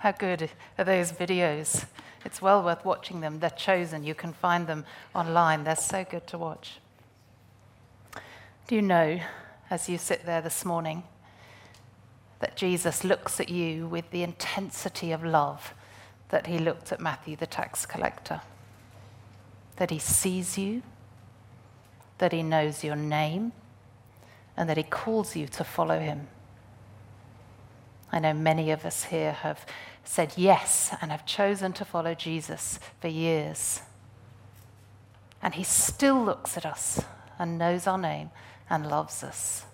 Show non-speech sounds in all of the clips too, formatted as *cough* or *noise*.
How good are those videos? It's well worth watching them. They're chosen. You can find them online. They're so good to watch. Do you know, as you sit there this morning, that Jesus looks at you with the intensity of love that he looked at Matthew, the tax collector? That he sees you, that he knows your name, and that he calls you to follow him. I know many of us here have said yes and have chosen to follow Jesus for years. And he still looks at us and knows our name and loves us.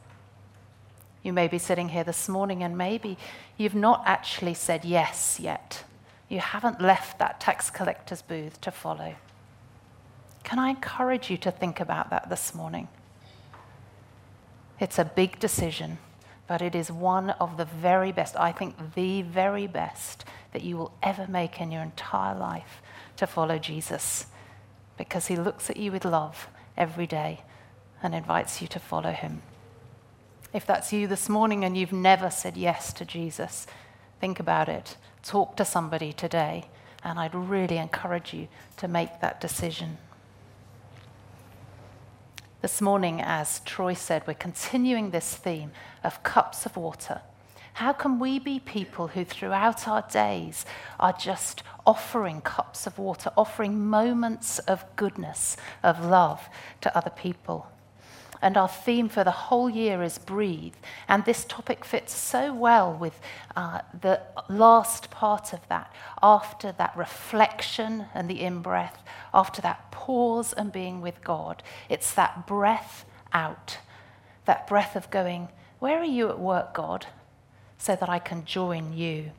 You may be sitting here this morning and maybe you've not actually said yes yet. You haven't left that tax collector's booth to follow. Can I encourage you to think about that this morning? It's a big decision but it is one of the very best, I think the very best that you will ever make in your entire life to follow Jesus because he looks at you with love every day and invites you to follow him. If that's you this morning and you've never said yes to Jesus, think about it. Talk to somebody today, and I'd really encourage you to make that decision. This morning, as Troy said, we're continuing this theme of cups of water. How can we be people who, throughout our days, are just offering cups of water, offering moments of goodness, of love to other people? And our theme for the whole year is breathe. And this topic fits so well with uh, the last part of that. After that reflection and the in breath, after that pause and being with God, it's that breath out, that breath of going, Where are you at work, God? So that I can join you.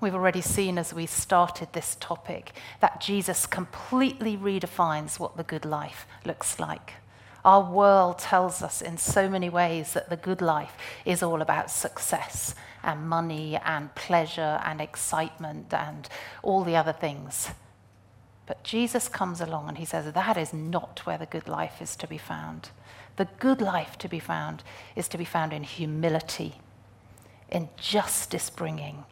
We've already seen as we started this topic that Jesus completely redefines what the good life looks like. Our world tells us in so many ways that the good life is all about success and money and pleasure and excitement and all the other things. But Jesus comes along and he says that is not where the good life is to be found. The good life to be found is to be found in humility, in justice bringing,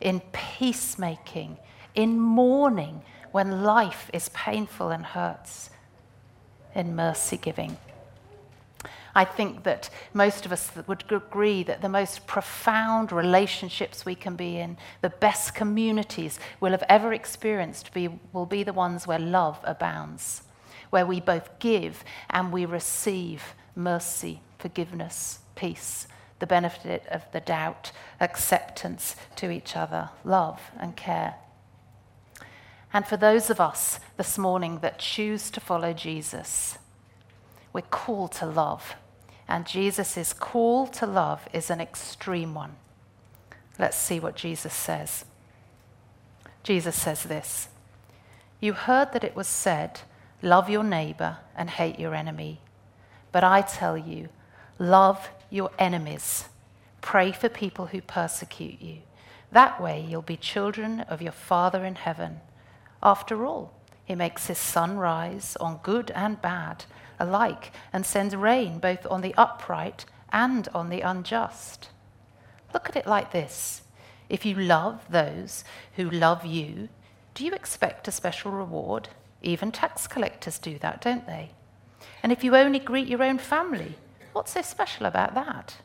in peacemaking, in mourning when life is painful and hurts in mercy giving. I think that most of us would agree that the most profound relationships we can be in, the best communities we'll have ever experienced, be, will be the ones where love abounds, where we both give and we receive mercy, forgiveness, peace, the benefit of the doubt, acceptance to each other, love and care. And for those of us this morning that choose to follow Jesus, we're called to love. And Jesus' call to love is an extreme one. Let's see what Jesus says. Jesus says this You heard that it was said, Love your neighbor and hate your enemy. But I tell you, love your enemies. Pray for people who persecute you. That way you'll be children of your Father in heaven. After all, he makes his sun rise on good and bad alike and sends rain both on the upright and on the unjust. Look at it like this if you love those who love you, do you expect a special reward? Even tax collectors do that, don't they? And if you only greet your own family, what's so special about that?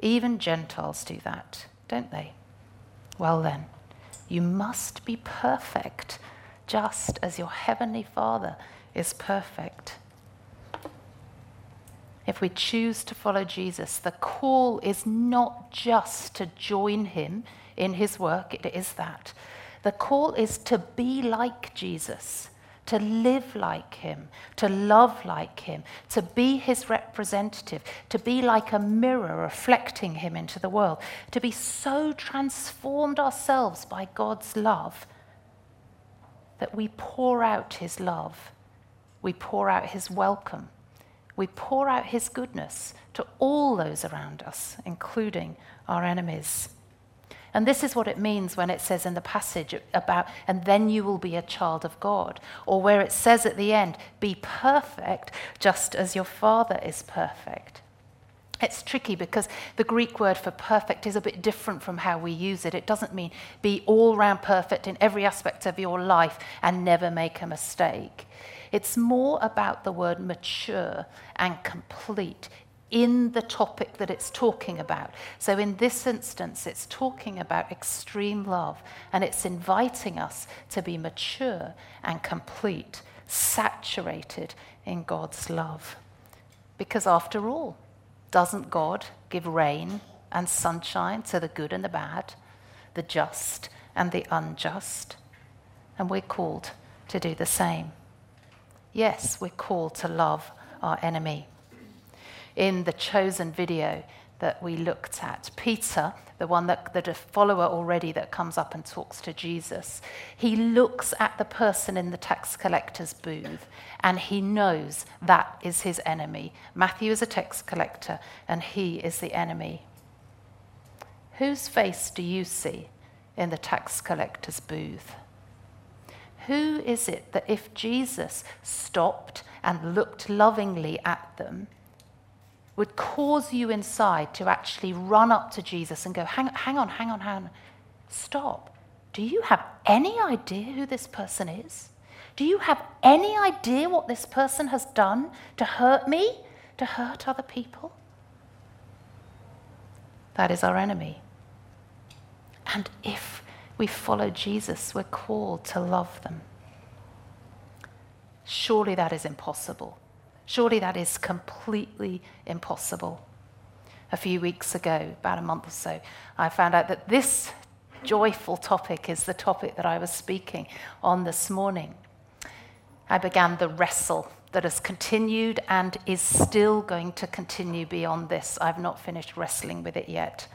Even Gentiles do that, don't they? Well, then, you must be perfect just as your heavenly Father is perfect. If we choose to follow Jesus, the call is not just to join him in his work, it is that. The call is to be like Jesus, to live like him, to love like him, to be his representative, to be like a mirror reflecting him into the world, to be so transformed ourselves by God's love that we pour out his love, we pour out his welcome, we pour out his goodness to all those around us, including our enemies. And this is what it means when it says in the passage about, and then you will be a child of God, or where it says at the end, be perfect just as your Father is perfect. It's tricky because the Greek word for perfect is a bit different from how we use it. It doesn't mean be all round perfect in every aspect of your life and never make a mistake. It's more about the word mature and complete in the topic that it's talking about. So, in this instance, it's talking about extreme love and it's inviting us to be mature and complete, saturated in God's love. Because, after all, doesn't God give rain and sunshine to the good and the bad, the just and the unjust? And we're called to do the same. Yes, we're called to love our enemy in the chosen video that we looked at. Peter, the one that, a follower already that comes up and talks to Jesus, he looks at the person in the tax collector's booth and he knows that is his enemy. Matthew is a tax collector and he is the enemy. Whose face do you see in the tax collector's booth? Who is it that if Jesus stopped and looked lovingly at them, would cause you inside to actually run up to Jesus and go, hang, hang on, hang on, hang on. Stop. Do you have any idea who this person is? Do you have any idea what this person has done to hurt me, to hurt other people? That is our enemy. And if we follow Jesus, we're called to love them. Surely that is impossible. Surely that is completely impossible. A few weeks ago, about a month or so, I found out that this joyful topic is the topic that I was speaking on this morning. I began the wrestle that has continued and is still going to continue beyond this. I've not finished wrestling with it yet.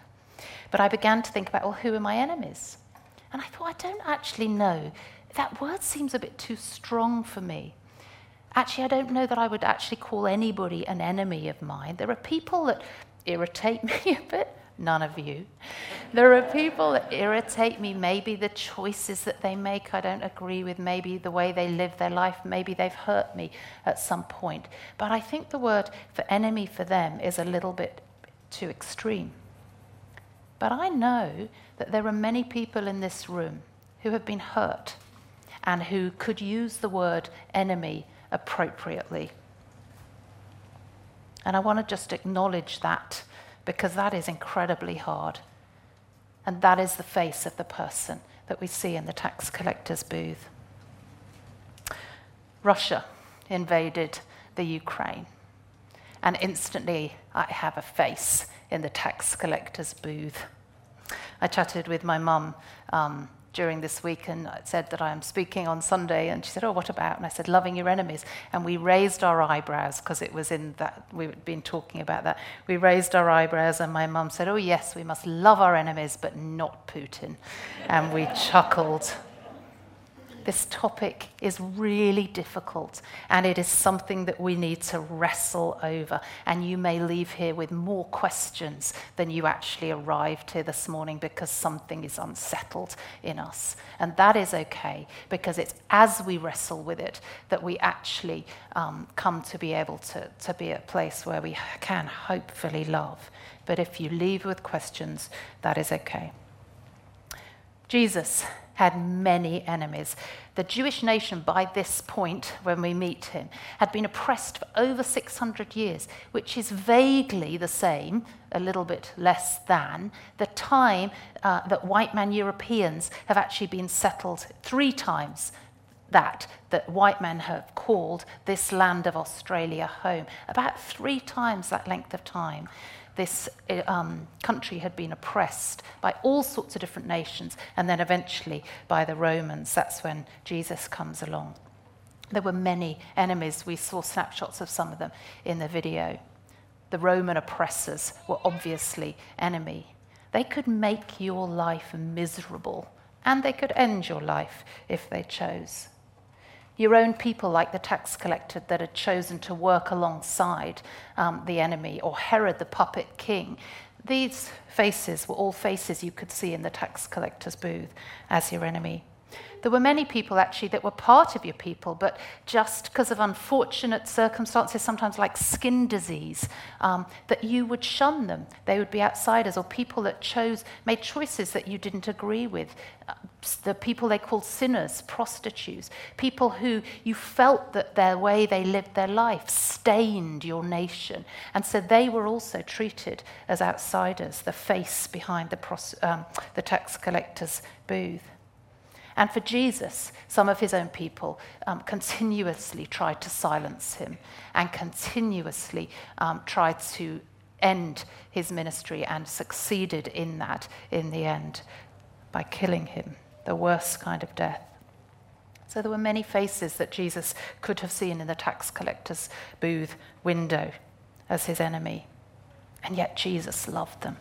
But I began to think about, well, who are my enemies? And I thought, I don't actually know. That word seems a bit too strong for me. Actually, I don't know that I would actually call anybody an enemy of mine. There are people that irritate *laughs* me a bit, none of you. There are people that irritate me, maybe the choices that they make I don't agree with, maybe the way they live their life, maybe they've hurt me at some point. But I think the word for enemy for them is a little bit too extreme. But I know that there are many people in this room who have been hurt and who could use the word enemy appropriately. And I want to just acknowledge that because that is incredibly hard. And that is the face of the person that we see in the tax collector's booth. Russia invaded the Ukraine. And instantly, I have a face in the tax collector's booth. I chatted with my mum um, during this week and said that I am speaking on Sunday. And she said, Oh, what about? And I said, Loving your enemies. And we raised our eyebrows because it was in that, we'd been talking about that. We raised our eyebrows, and my mum said, Oh, yes, we must love our enemies, but not Putin. And we chuckled this topic is really difficult and it is something that we need to wrestle over. And you may leave here with more questions than you actually arrived here this morning because something is unsettled in us. And that is okay because it's as we wrestle with it that we actually um, come to be able to, to be a place where we can hopefully love. But if you leave with questions, that is okay. Jesus had many enemies. The Jewish nation, by this point, when we meet him, had been oppressed for over 600 years, which is vaguely the same, a little bit less than, the time uh, that white man Europeans have actually been settled three times that that white men have called this land of Australia home. About three times that length of time this um, country had been oppressed by all sorts of different nations, and then eventually by the Romans. That's when Jesus comes along. There were many enemies. We saw snapshots of some of them in the video. The Roman oppressors were obviously enemy. They could make your life miserable, and they could end your life if they chose your own people, like the tax collector that had chosen to work alongside um, the enemy, or Herod the puppet king. These faces were all faces you could see in the tax collector's booth as your enemy. There were many people actually that were part of your people, but just because of unfortunate circumstances, sometimes like skin disease, um, that you would shun them. They would be outsiders, or people that chose, made choices that you didn't agree with. Uh, the people they called sinners, prostitutes, people who you felt that their way they lived their life stained your nation. And so they were also treated as outsiders, the face behind the, pros- um, the tax collector's booth. And for Jesus, some of his own people um, continuously tried to silence him and continuously um, tried to end his ministry and succeeded in that in the end by killing him, the worst kind of death. So there were many faces that Jesus could have seen in the tax collector's booth window as his enemy. And yet Jesus loved them.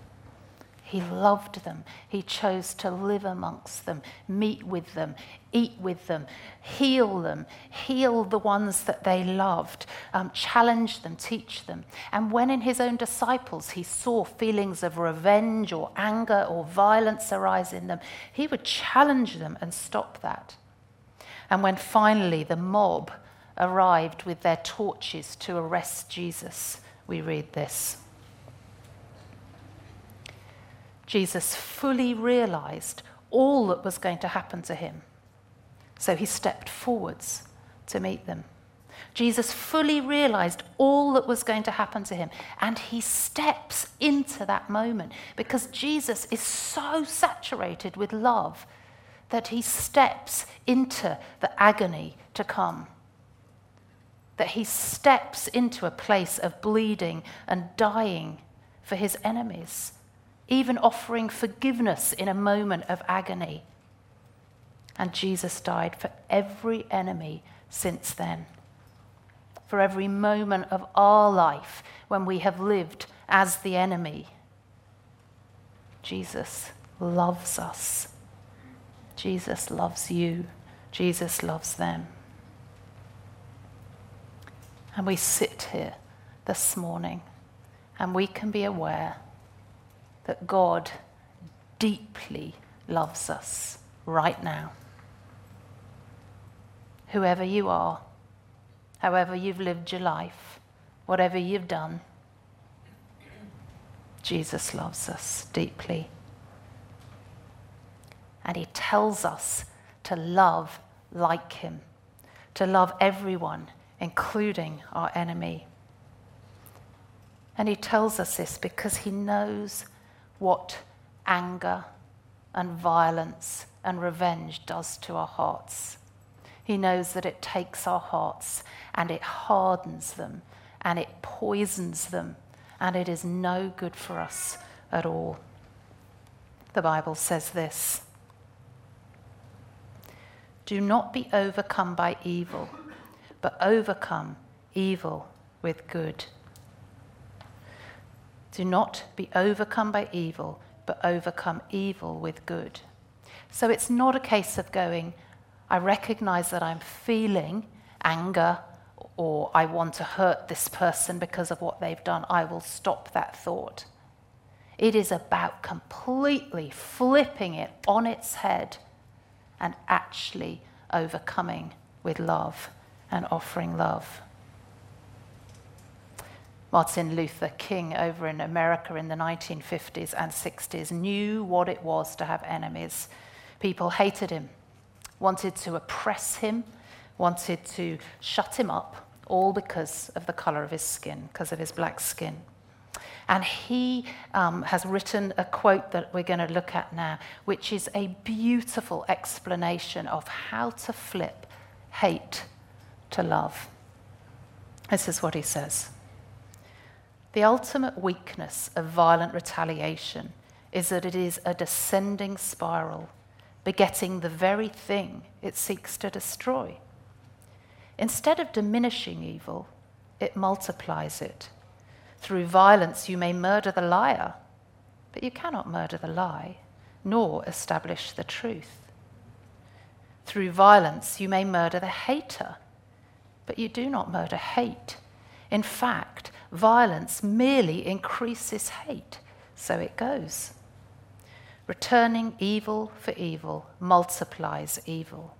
He loved them. He chose to live amongst them, meet with them, eat with them, heal them, heal the ones that they loved, um, challenge them, teach them. And when in his own disciples he saw feelings of revenge or anger or violence arise in them, he would challenge them and stop that. And when finally the mob arrived with their torches to arrest Jesus, we read this. Jesus fully realized all that was going to happen to him. So he stepped forwards to meet them. Jesus fully realized all that was going to happen to him, and he steps into that moment because Jesus is so saturated with love that he steps into the agony to come. That he steps into a place of bleeding and dying for his enemies even offering forgiveness in a moment of agony. And Jesus died for every enemy since then. For every moment of our life when we have lived as the enemy. Jesus loves us. Jesus loves you. Jesus loves them. And we sit here this morning and we can be aware that God deeply loves us right now. Whoever you are, however you've lived your life, whatever you've done, Jesus loves us deeply. And he tells us to love like him, to love everyone, including our enemy. And he tells us this because he knows what anger and violence and revenge does to our hearts. He knows that it takes our hearts and it hardens them and it poisons them and it is no good for us at all. The Bible says this Do not be overcome by evil, but overcome evil with good. Do not be overcome by evil, but overcome evil with good. So it's not a case of going, I recognize that I'm feeling anger or I want to hurt this person because of what they've done. I will stop that thought. It is about completely flipping it on its head and actually overcoming with love and offering love. Martin Luther King over in America in the 1950s and 60s knew what it was to have enemies. People hated him, wanted to oppress him, wanted to shut him up, all because of the color of his skin, because of his black skin. And he um, has written a quote that we're going to look at now, which is a beautiful explanation of how to flip hate to love. This is what he says. The ultimate weakness of violent retaliation is that it is a descending spiral, begetting the very thing it seeks to destroy. Instead of diminishing evil, it multiplies it. Through violence, you may murder the liar, but you cannot murder the lie, nor establish the truth. Through violence, you may murder the hater, but you do not murder hate. In fact, violence merely increases hate. So it goes. Returning evil for evil multiplies evil,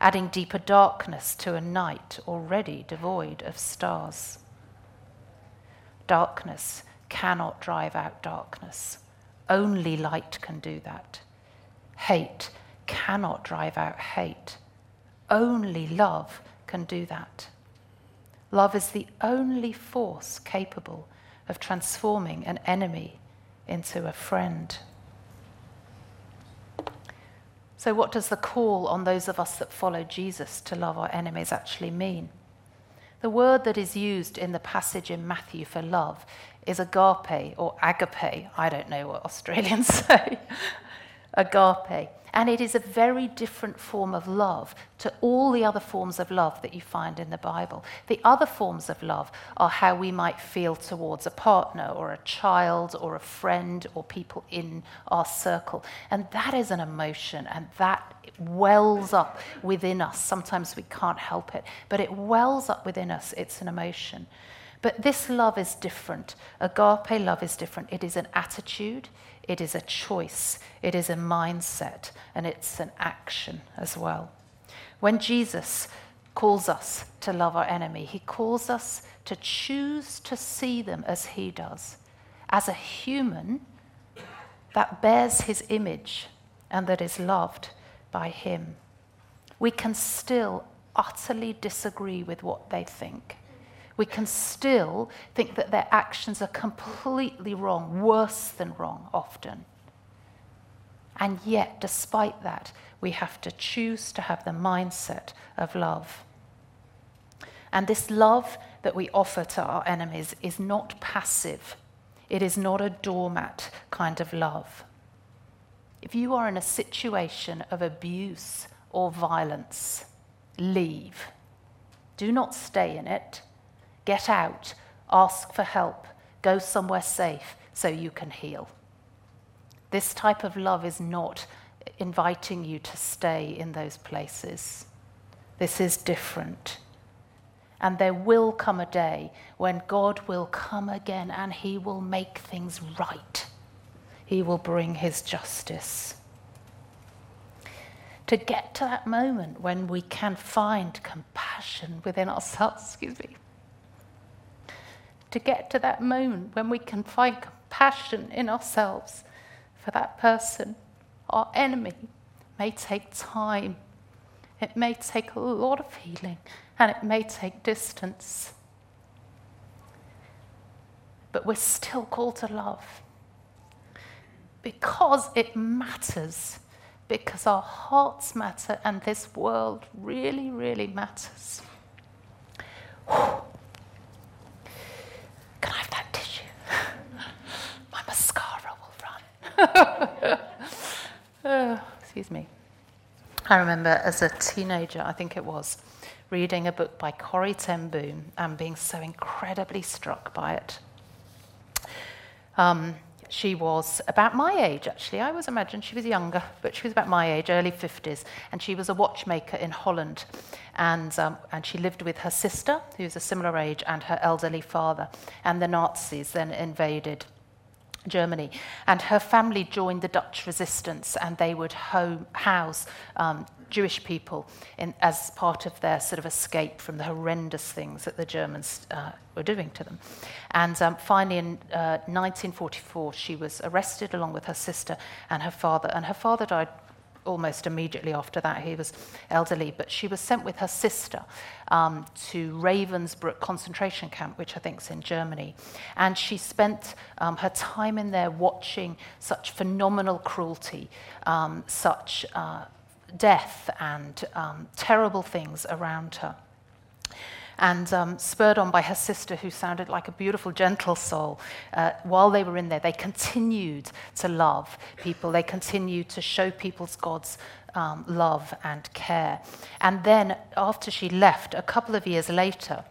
adding deeper darkness to a night already devoid of stars. Darkness cannot drive out darkness. Only light can do that. Hate cannot drive out hate. Only love can do that. Love is the only force capable of transforming an enemy into a friend. So, what does the call on those of us that follow Jesus to love our enemies actually mean? The word that is used in the passage in Matthew for love is agape or agape. I don't know what Australians *laughs* say. agape. And it is a very different form of love to all the other forms of love that you find in the Bible. The other forms of love are how we might feel towards a partner or a child or a friend or people in our circle. And that is an emotion and that wells up within us. Sometimes we can't help it, but it wells up within us. It's an emotion. But this love is different. Agape love is different. It is an attitude, it is a choice, it is a mindset, and it's an action as well. When Jesus calls us to love our enemy, he calls us to choose to see them as he does, as a human that bears his image and that is loved by him. We can still utterly disagree with what they think we can still think that their actions are completely wrong, worse than wrong often. And yet, despite that, we have to choose to have the mindset of love. And this love that we offer to our enemies is not passive, it is not a doormat kind of love. If you are in a situation of abuse or violence, leave. Do not stay in it. Get out, ask for help, go somewhere safe so you can heal. This type of love is not inviting you to stay in those places. This is different. And there will come a day when God will come again and he will make things right. He will bring his justice. To get to that moment when we can find compassion within ourselves, *laughs* excuse me, to get to that moment when we can find compassion in ourselves for that person, our enemy, may take time. It may take a lot of healing and it may take distance. But we're still called to love because it matters, because our hearts matter and this world really, really matters. Oh, excuse me. I remember as a teenager, I think it was, reading a book by Corrie ten Boom and being so incredibly struck by it. Um, she was about my age, actually. I always imagined she was younger, but she was about my age, early 50s. And she was a watchmaker in Holland. And, um, and she lived with her sister, who was a similar age, and her elderly father. And the Nazis then invaded Germany. And her family joined the Dutch resistance and they would home, house um, Jewish people in, as part of their sort of escape from the horrendous things that the Germans uh, were doing to them. And um, finally, in uh, 1944, she was arrested along with her sister and her father. And her father died almost immediately after that. He was elderly, but she was sent with her sister um, to Ravensbrück concentration camp, which I think is in Germany. And she spent um, her time in there watching such phenomenal cruelty, um, such uh, death, and um, terrible things around her. And um, spurred on by her sister, who sounded like a beautiful, gentle soul, uh, while they were in there, they continued to love people. They continued to show people's God's um, love and care. And then, after she left, a couple of years later,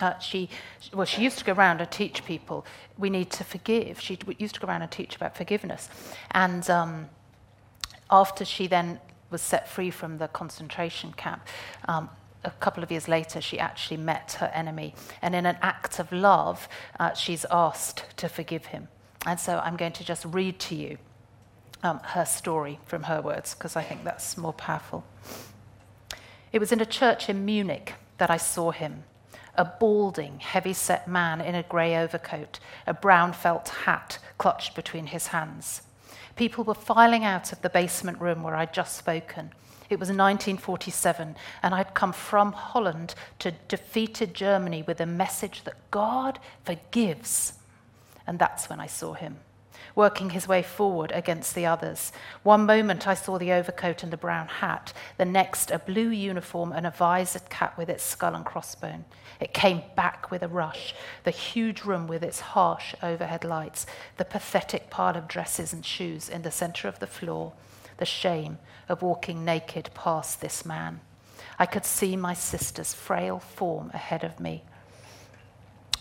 uh, she, well, she used to go around and teach people we need to forgive. She used to go around and teach about forgiveness. And um, after she then was set free from the concentration camp, um, a couple of years later, she actually met her enemy. And in an act of love, uh, she's asked to forgive him. And so I'm going to just read to you um, her story from her words, because I think that's more powerful. It was in a church in Munich that I saw him a balding, heavy set man in a grey overcoat, a brown felt hat clutched between his hands. People were filing out of the basement room where I'd just spoken. It was 1947, and I'd come from Holland to defeated Germany with a message that God forgives. And that's when I saw him working his way forward against the others. One moment I saw the overcoat and the brown hat, the next a blue uniform and a visored cap with its skull and crossbone. It came back with a rush, the huge room with its harsh overhead lights, the pathetic pile of dresses and shoes in the center of the floor, the shame of walking naked past this man. I could see my sister's frail form ahead of me,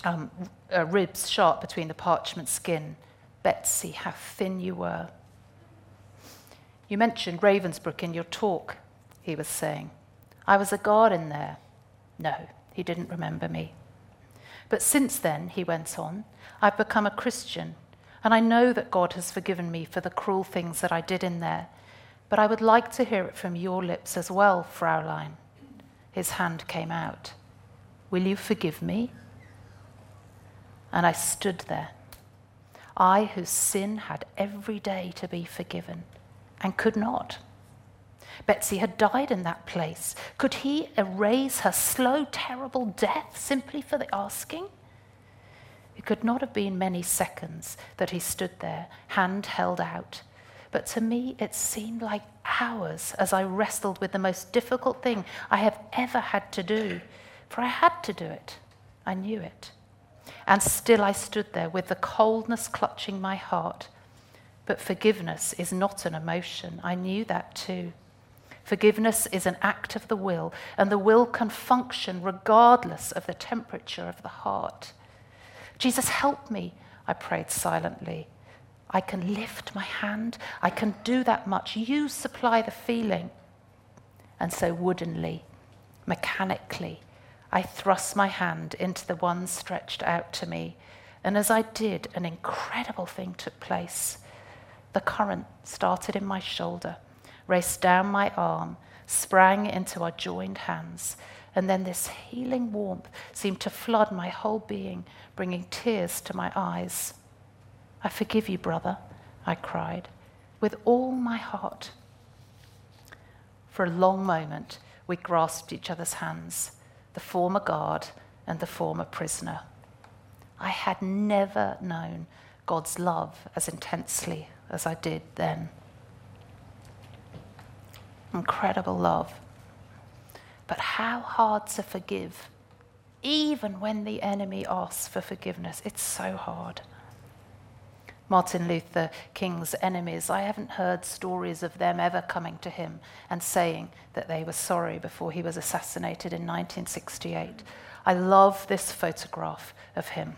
um, uh, ribs sharp between the parchment skin, Betsie, how thin you were. You mentioned Ravensbrück in your talk, he was saying. I was a guard in there. No, he didn't remember me. But since then, he went on, I've become a Christian, and I know that God has forgiven me for the cruel things that I did in there. But I would like to hear it from your lips as well, Fraulein. His hand came out. Will you forgive me? And I stood there I, whose sin had every day to be forgiven, and could not. Betsie had died in that place. Could he erase her slow, terrible death simply for the asking? It could not have been many seconds that he stood there, hand held out. But to me, it seemed like hours as I wrestled with the most difficult thing I have ever had to do. For I had to do it. I knew it. And still I stood there with the coldness clutching my heart. But forgiveness is not an emotion. I knew that too. Forgiveness is an act of the will, and the will can function regardless of the temperature of the heart. Jesus, help me, I prayed silently. I can lift my hand. I can do that much. You supply the feeling. And so, woodenly, mechanically, I thrust my hand into the one stretched out to me, and as I did, an incredible thing took place. The current started in my shoulder, raced down my arm, sprang into our joined hands, and then this healing warmth seemed to flood my whole being, bringing tears to my eyes. I forgive you, brother, I cried, with all my heart. For a long moment, we grasped each other's hands the former guard and the former prisoner. I had never known God's love as intensely as I did then. Incredible love. But how hard to forgive, even when the enemy asks for forgiveness. It's so hard. Martin Luther King's enemies, I haven't heard stories of them ever coming to him and saying that they were sorry before he was assassinated in 1968. I love this photograph of him.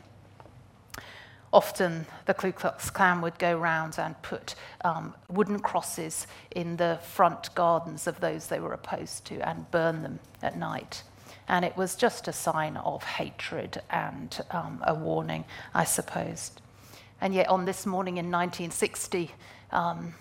Often the Ku Klux Klan would go round and put um, wooden crosses in the front gardens of those they were opposed to and burn them at night. And it was just a sign of hatred and um, a warning, I suppose. And yet, on this morning in 1960, um,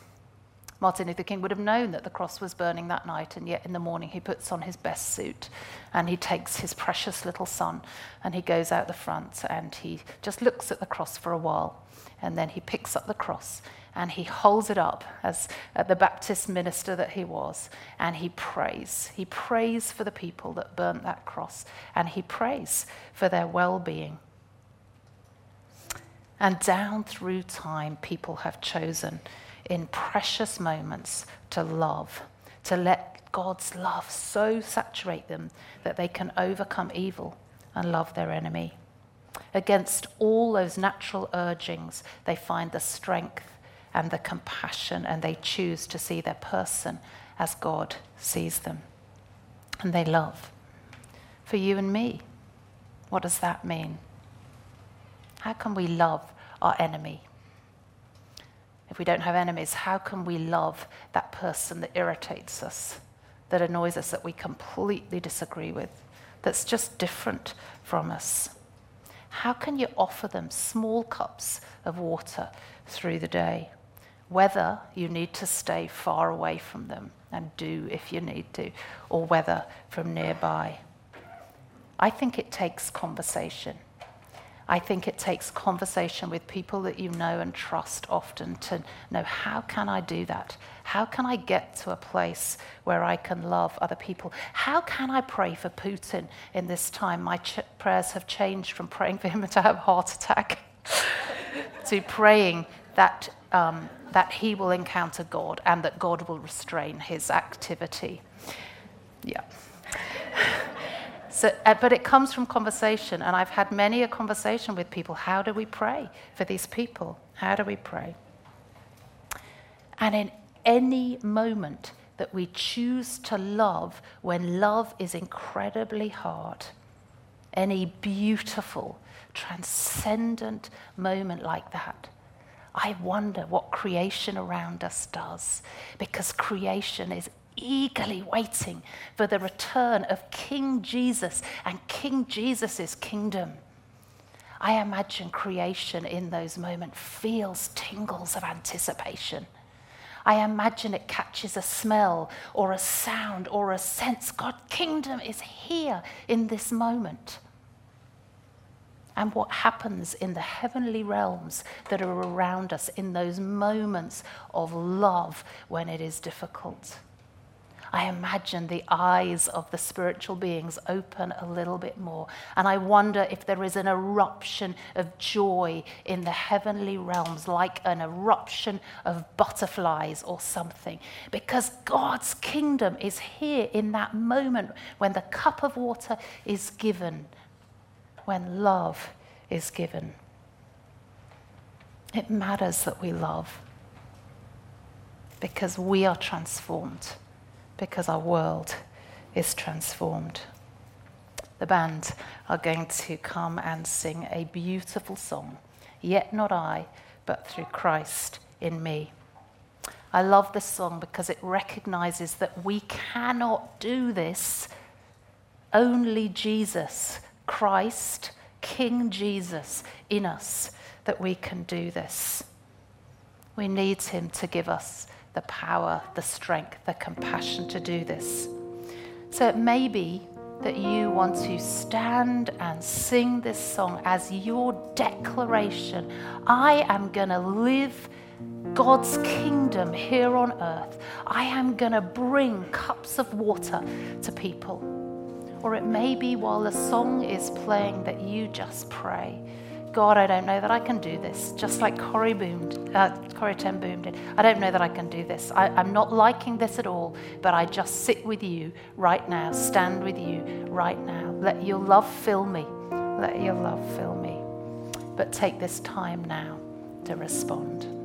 Martin Luther King would have known that the cross was burning that night, and yet in the morning he puts on his best suit and he takes his precious little son and he goes out the front and he just looks at the cross for a while and then he picks up the cross and he holds it up as the Baptist minister that he was and he prays. He prays for the people that burnt that cross and he prays for their well being. And down through time, people have chosen in precious moments to love, to let God's love so saturate them that they can overcome evil and love their enemy. Against all those natural urgings, they find the strength and the compassion, and they choose to see their person as God sees them. And they love. For you and me, what does that mean? How can we love our enemy? If we don't have enemies, how can we love that person that irritates us, that annoys us, that we completely disagree with, that's just different from us? How can you offer them small cups of water through the day? whether you need to stay far away from them and do if you need to, or whether from nearby. I think it takes conversation. I think it takes conversation with people that you know and trust often to know how can I do that? How can I get to a place where I can love other people? How can I pray for Putin in this time? My ch- prayers have changed from praying for him *laughs* to have a heart attack *laughs* to praying that, um, that he will encounter God and that God will restrain his activity. Yeah. So, uh, but it comes from conversation, and I've had many a conversation with people. How do we pray for these people? How do we pray? And in any moment that we choose to love when love is incredibly hard, any beautiful, transcendent moment like that, I wonder what creation around us does because creation is eagerly waiting for the return of King Jesus and King Jesus' kingdom. I imagine creation in those moments feels tingles of anticipation. I imagine it catches a smell or a sound or a sense. God's kingdom is here in this moment. And what happens in the heavenly realms that are around us in those moments of love when it is difficult. I imagine the eyes of the spiritual beings open a little bit more. And I wonder if there is an eruption of joy in the heavenly realms, like an eruption of butterflies or something. Because God's kingdom is here in that moment when the cup of water is given, when love is given. It matters that we love because we are transformed because our world is transformed. The band are going to come and sing a beautiful song, Yet Not I, but Through Christ in Me. I love this song because it recognizes that we cannot do this. Only Jesus, Christ, King Jesus in us, that we can do this. We need him to give us the power, the strength, the compassion to do this. So it may be that you want to stand and sing this song as your declaration I am going to live God's kingdom here on earth. I am going to bring cups of water to people. Or it may be while the song is playing that you just pray. God, I don't know that I can do this. Just like Corrie, boomed, uh, Corrie ten Boom did. I don't know that I can do this. I, I'm not liking this at all, but I just sit with you right now, stand with you right now. Let your love fill me. Let your love fill me. But take this time now to respond.